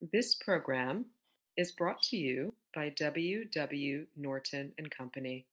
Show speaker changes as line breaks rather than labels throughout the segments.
This program is brought to you by W. W. Norton and Company,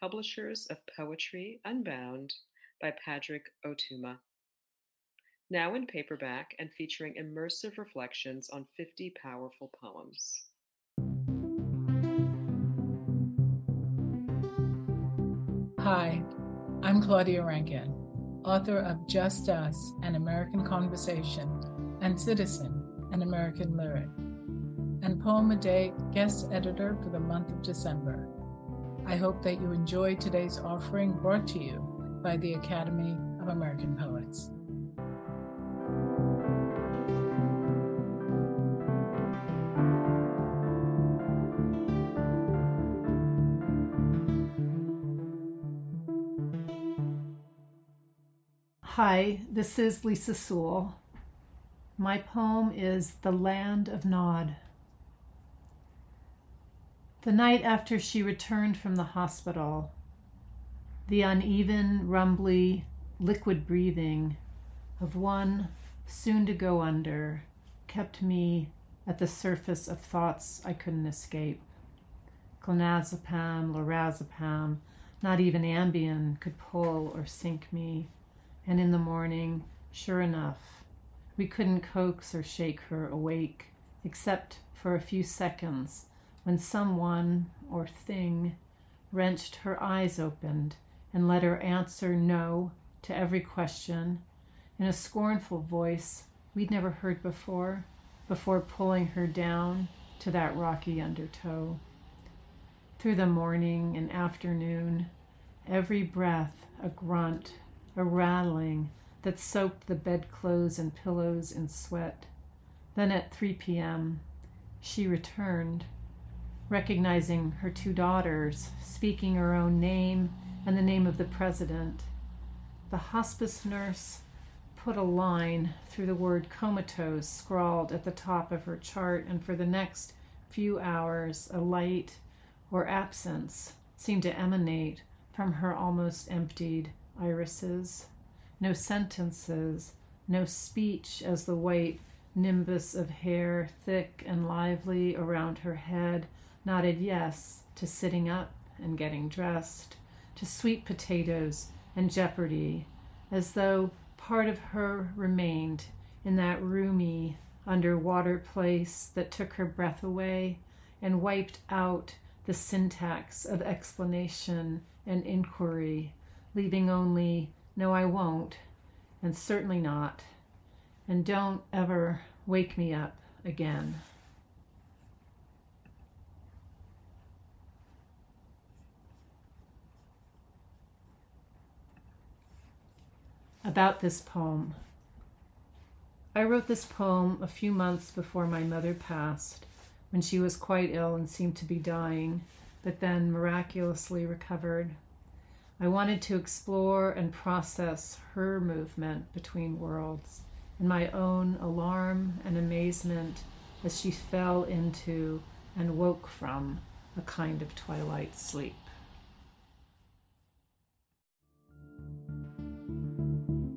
publishers of Poetry Unbound by Padraig Ó Tuama. Now in paperback and featuring immersive reflections on 50 powerful poems.
Hi, I'm Claudia Rankine, author of Just Us, An American Conversation, and Citizen, An American Lyric, and Poem a Day guest editor for the month of December. I hope that you enjoy today's offering brought to you by the Academy of American Poets.
Hi, this is Lisa Sewell. My poem is The Land of Nod. The night after she returned from the hospital, the uneven, rumbly, liquid breathing of one soon to go under kept me at the surface of thoughts I couldn't escape. Clonazepam, lorazepam, not even Ambien could pull or sink me and in the morning, sure enough, we couldn't coax or shake her awake, except for a few seconds when someone or thing wrenched her eyes opened and let her answer no to every question in a scornful voice we'd never heard before, before pulling her down to that rocky undertow. Through the morning and afternoon, every breath a grunt a rattling that soaked the bedclothes and pillows in sweat. Then at 3 p.m., she returned, recognizing her two daughters, speaking her own name and the name of the president. The hospice nurse put a line through the word comatose scrawled at the top of her chart, and for the next few hours, a light or absence seemed to emanate from her almost emptied irises, no sentences, no speech as the white nimbus of hair, thick and lively around her head, nodded yes to sitting up and getting dressed, to sweet potatoes and jeopardy, as though part of her remained in that roomy underwater place that took her breath away and wiped out the syntax of explanation and inquiry leaving only, no, I won't, and certainly not, and don't ever wake me up again. About this poem. I wrote this poem a few months before my mother passed, when she was quite ill and seemed to be dying, but then miraculously recovered. I wanted to explore and process her movement between worlds and my own alarm and amazement as she fell into and woke from a kind of twilight sleep.